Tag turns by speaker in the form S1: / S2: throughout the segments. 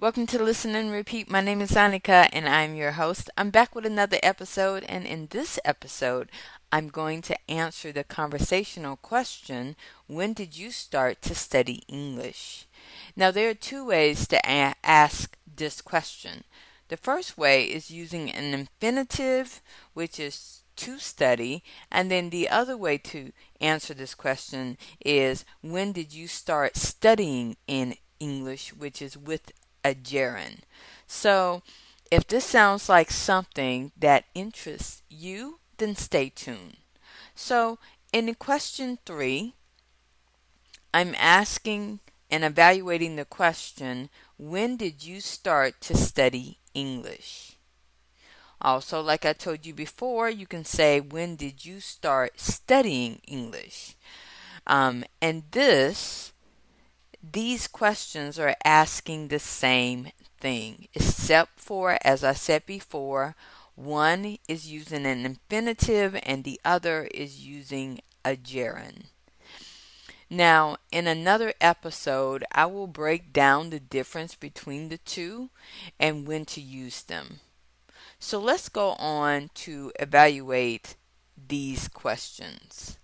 S1: Welcome to Listen and Repeat. My name is Annika and I'm your host. I'm back with another episode, and in this episode, I'm going to answer the conversational question When did you start to study English? Now, there are two ways to a- ask this question. The first way is using an infinitive, which is to study, and then the other way to answer this question is when did you start studying in English, which is with a gerund. So, if this sounds like something that interests you, then stay tuned. So, in question three, I'm asking and evaluating the question when did you start to study English? Also, like I told you before, you can say, When did you start studying English? Um, and this, these questions are asking the same thing, except for, as I said before, one is using an infinitive and the other is using a gerund. Now, in another episode, I will break down the difference between the two and when to use them. So let's go on to evaluate these questions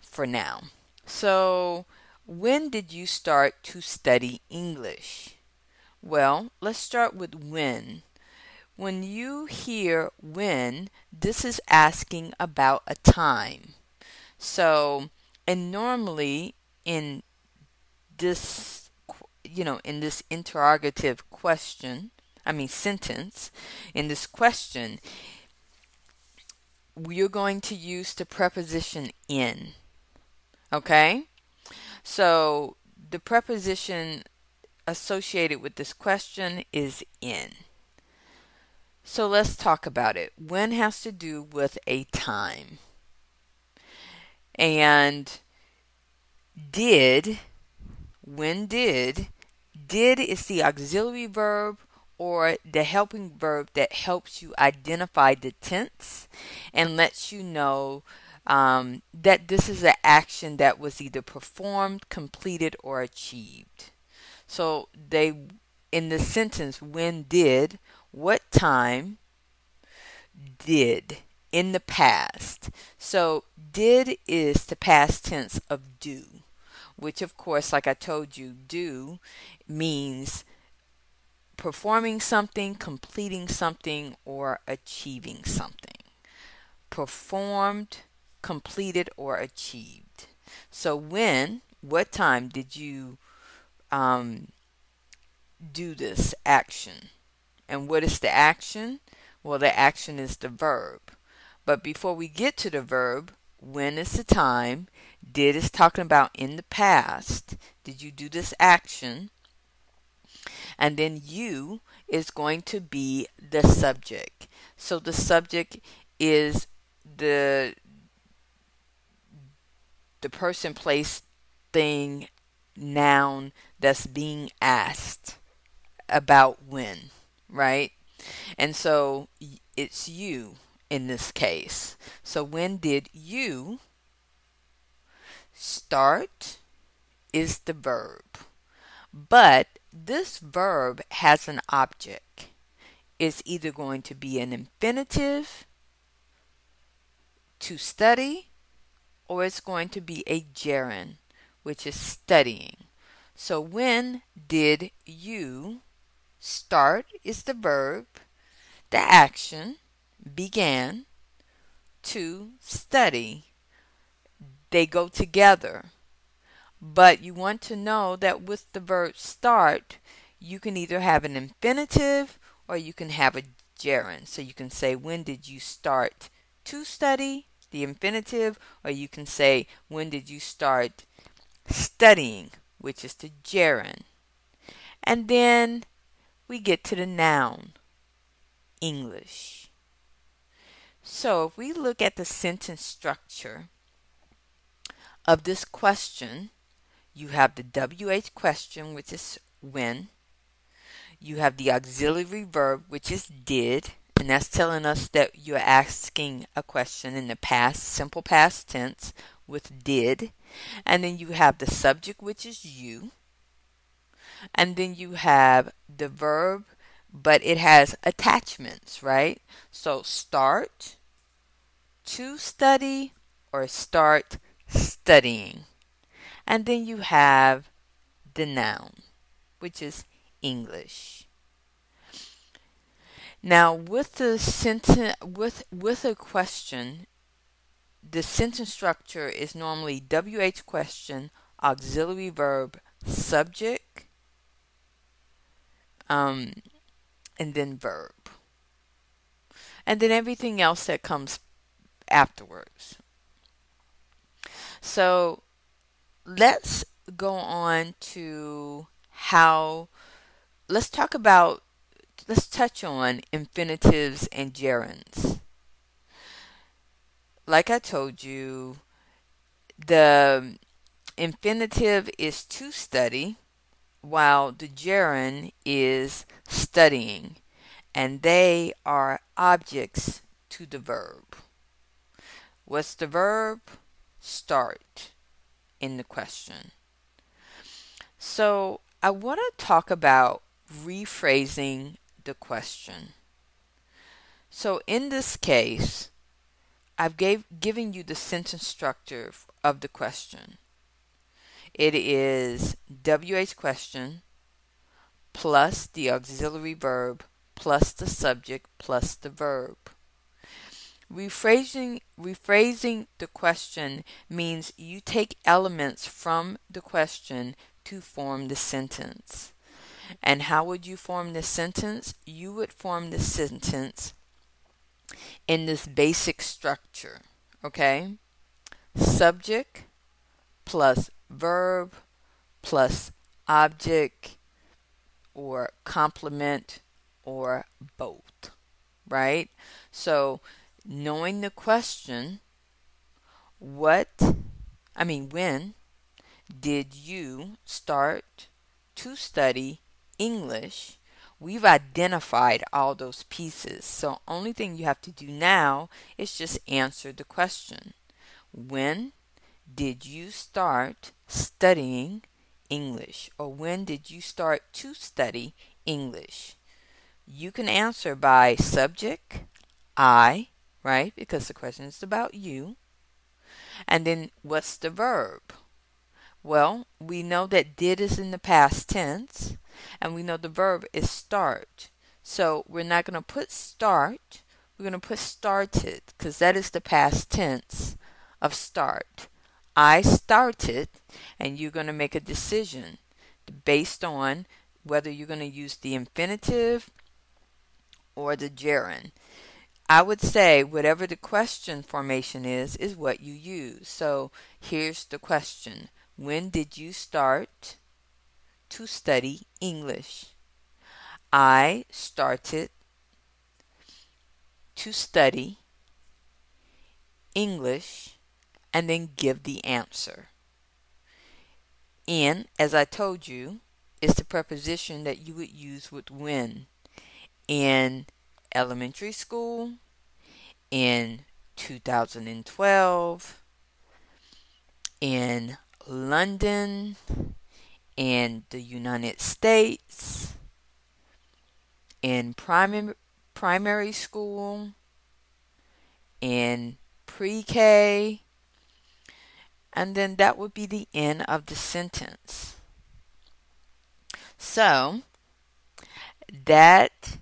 S1: for now. So, when did you start to study English? Well, let's start with when. When you hear when, this is asking about a time. So, and normally in this you know in this interrogative question i mean sentence in this question we're going to use the preposition in okay so the preposition associated with this question is in. So let's talk about it. When has to do with a time. And did, when did, did is the auxiliary verb or the helping verb that helps you identify the tense and lets you know um, that this is an action that was either performed, completed, or achieved. So they, in the sentence, when did, what time did in the past. So did is the past tense of do, which of course, like I told you, do means performing something, completing something, or achieving something. Performed, completed, or achieved. So when, what time did you um, do this action? And what is the action? Well, the action is the verb. But before we get to the verb, when is the time? Did is talking about in the past. Did you do this action? And then you is going to be the subject. So the subject is the the person, place, thing, noun that's being asked about when, right? And so it's you in this case. So when did you start is the verb. But this verb has an object. It's either going to be an infinitive to study or it's going to be a gerund, which is studying. So when did you start is the verb, the action, began to study. They go together. But you want to know that with the verb start, you can either have an infinitive or you can have a gerund. So you can say, When did you start to study? The infinitive, or you can say, When did you start studying? Which is the gerund. And then we get to the noun English. So if we look at the sentence structure of this question, you have the WH question, which is when. You have the auxiliary verb, which is did, and that's telling us that you're asking a question in the past, simple past tense with did. And then you have the subject, which is you. And then you have the verb, but it has attachments, right? So start, to study, or start studying. And then you have the noun, which is English. Now, with the sentence, with with a question, the sentence structure is normally WH question, auxiliary verb, subject, um, and then verb, and then everything else that comes afterwards. So, let's go on to how. Let's talk about let's touch on infinitives and gerunds. Like I told you, the infinitive is to study, while the gerund is studying, and they are objects to the verb. What's the verb? Start in the question. So I want to talk about rephrasing the question. So in this case, I've gave, given you the sentence structure of the question. It is WH question plus the auxiliary verb plus the subject plus the verb. Rephrasing, rephrasing the question means you take elements from the question to form the sentence. And how would you form this sentence? You would form the sentence in this basic structure, okay? Subject plus verb plus object or complement or both, right? So, knowing the question, what, I mean, when did you start to study English, we've identified all those pieces. So only thing you have to do now is just answer the question. When did you start studying English? Or when did you start to study English? You can answer by subject, I, right? Because the question is about you. And then what's the verb? Well, we know that did is in the past tense, and we know the verb is start. So we're not going to put start, we're going to put started, because that is the past tense of start. I started, and you're going to make a decision based on whether you're going to use the infinitive or the gerund. I would say whatever the question formation is, is what you use. So here's the question when did you start to study English? I started to study English and then give the answer. In, as I told you, is the preposition that you would use with when in elementary school, in 2012, in London in the United States in primary primary school in pre-K and then that would be the end of the sentence. So that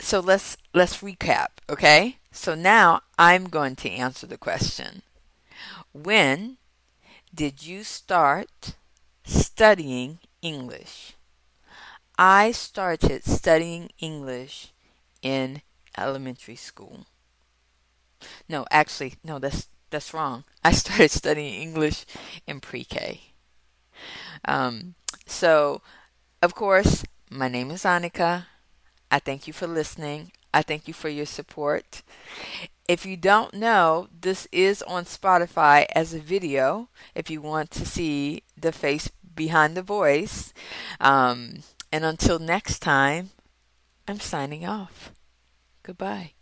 S1: so let's let's recap, okay? So now I'm going to answer the question. When did you start studying English? I started studying English in elementary school. No, actually, no, that's that's wrong. I started studying English in pre-K. Um, so, of course, my name is Annika. I thank you for listening. I thank you for your support. If you don't know, this is on Spotify as a video if you want to see the face behind the voice. Um, and until next time, I'm signing off. Goodbye.